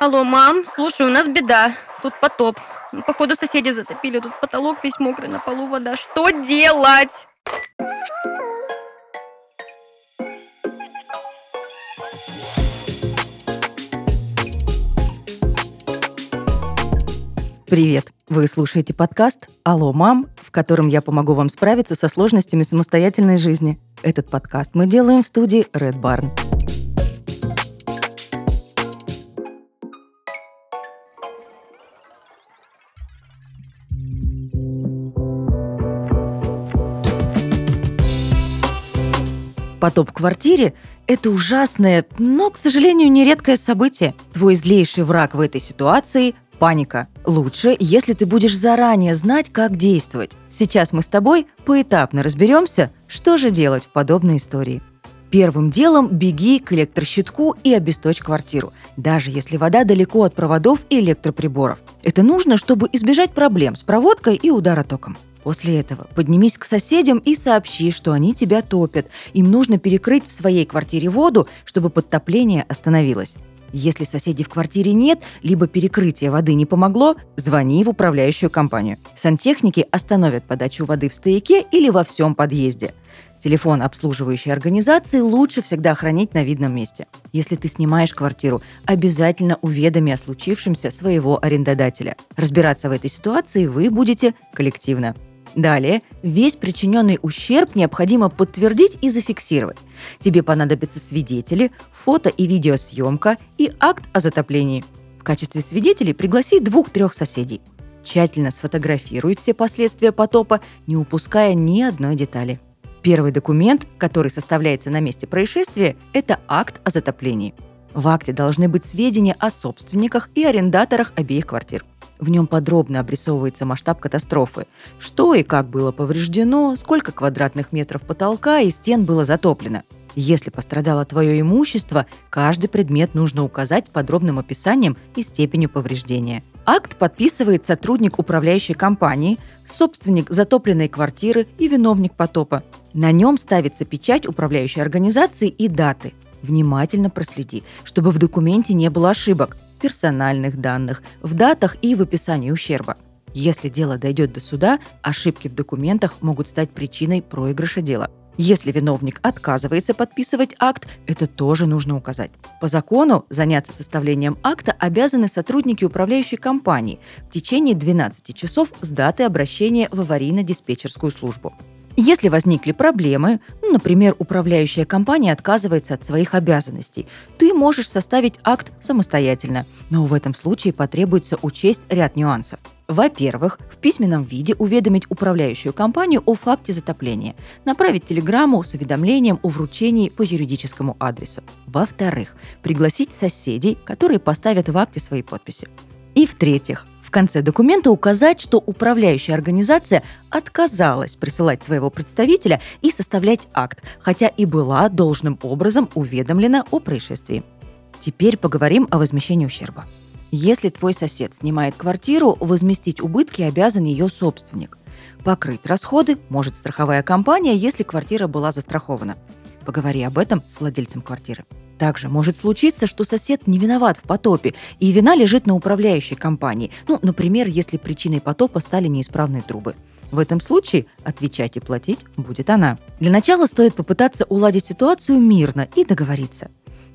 Алло, мам, слушай, у нас беда. Тут потоп. Ну, Походу соседи затопили, тут потолок весь мокрый, на полу вода. Что делать? Привет! Вы слушаете подкаст «Алло, мам», в котором я помогу вам справиться со сложностями самостоятельной жизни. Этот подкаст мы делаем в студии Red Barn. Потоп в квартире – это ужасное, но, к сожалению, нередкое событие. Твой злейший враг в этой ситуации – паника. Лучше, если ты будешь заранее знать, как действовать. Сейчас мы с тобой поэтапно разберемся, что же делать в подобной истории. Первым делом беги к электрощитку и обесточь квартиру, даже если вода далеко от проводов и электроприборов. Это нужно, чтобы избежать проблем с проводкой и удара током. После этого поднимись к соседям и сообщи, что они тебя топят. Им нужно перекрыть в своей квартире воду, чтобы подтопление остановилось. Если соседей в квартире нет, либо перекрытие воды не помогло, звони в управляющую компанию. Сантехники остановят подачу воды в стояке или во всем подъезде. Телефон обслуживающей организации лучше всегда хранить на видном месте. Если ты снимаешь квартиру, обязательно уведоми о случившемся своего арендодателя. Разбираться в этой ситуации вы будете коллективно. Далее, весь причиненный ущерб необходимо подтвердить и зафиксировать. Тебе понадобятся свидетели, фото и видеосъемка и акт о затоплении. В качестве свидетелей пригласи двух-трех соседей. Тщательно сфотографируй все последствия потопа, не упуская ни одной детали. Первый документ, который составляется на месте происшествия, это акт о затоплении. В акте должны быть сведения о собственниках и арендаторах обеих квартир. В нем подробно обрисовывается масштаб катастрофы, что и как было повреждено, сколько квадратных метров потолка и стен было затоплено. Если пострадало твое имущество, каждый предмет нужно указать подробным описанием и степенью повреждения. Акт подписывает сотрудник управляющей компании, собственник затопленной квартиры и виновник потопа. На нем ставится печать управляющей организации и даты. Внимательно проследи, чтобы в документе не было ошибок персональных данных, в датах и в описании ущерба. Если дело дойдет до суда, ошибки в документах могут стать причиной проигрыша дела. Если виновник отказывается подписывать акт, это тоже нужно указать. По закону заняться составлением акта обязаны сотрудники управляющей компании в течение 12 часов с даты обращения в аварийно-диспетчерскую службу. Если возникли проблемы, ну, например, управляющая компания отказывается от своих обязанностей, ты можешь составить акт самостоятельно, но в этом случае потребуется учесть ряд нюансов. Во-первых, в письменном виде уведомить управляющую компанию о факте затопления, направить телеграмму с уведомлением о вручении по юридическому адресу. Во-вторых, пригласить соседей, которые поставят в акте свои подписи. И в-третьих, в конце документа указать, что управляющая организация отказалась присылать своего представителя и составлять акт, хотя и была должным образом уведомлена о происшествии. Теперь поговорим о возмещении ущерба. Если твой сосед снимает квартиру, возместить убытки обязан ее собственник. Покрыть расходы может страховая компания, если квартира была застрахована. Поговори об этом с владельцем квартиры. Также может случиться, что сосед не виноват в потопе, и вина лежит на управляющей компании. Ну, например, если причиной потопа стали неисправные трубы. В этом случае отвечать и платить будет она. Для начала стоит попытаться уладить ситуацию мирно и договориться.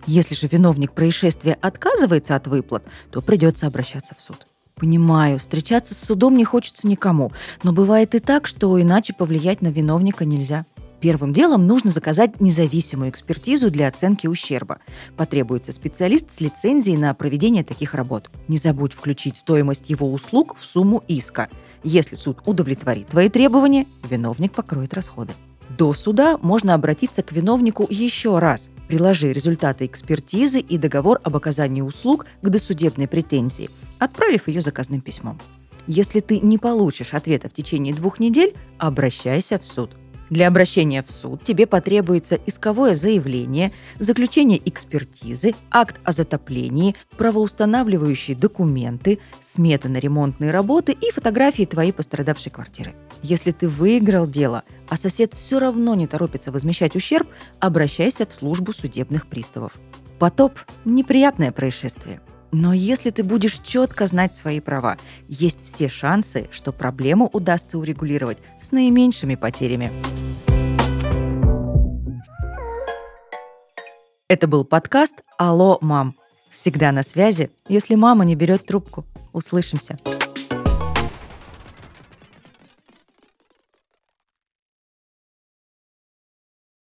Если же виновник происшествия отказывается от выплат, то придется обращаться в суд. Понимаю, встречаться с судом не хочется никому, но бывает и так, что иначе повлиять на виновника нельзя. Первым делом нужно заказать независимую экспертизу для оценки ущерба. Потребуется специалист с лицензией на проведение таких работ. Не забудь включить стоимость его услуг в сумму иска. Если суд удовлетворит твои требования, виновник покроет расходы. До суда можно обратиться к виновнику еще раз. Приложи результаты экспертизы и договор об оказании услуг к досудебной претензии, отправив ее заказным письмом. Если ты не получишь ответа в течение двух недель, обращайся в суд. Для обращения в суд тебе потребуется исковое заявление, заключение экспертизы, акт о затоплении, правоустанавливающие документы, смета на ремонтные работы и фотографии твоей пострадавшей квартиры. Если ты выиграл дело, а сосед все равно не торопится возмещать ущерб, обращайся в службу судебных приставов. Потоп – неприятное происшествие. Но если ты будешь четко знать свои права, есть все шансы, что проблему удастся урегулировать с наименьшими потерями. Это был подкаст «Алло, мам». Всегда на связи, если мама не берет трубку. Услышимся.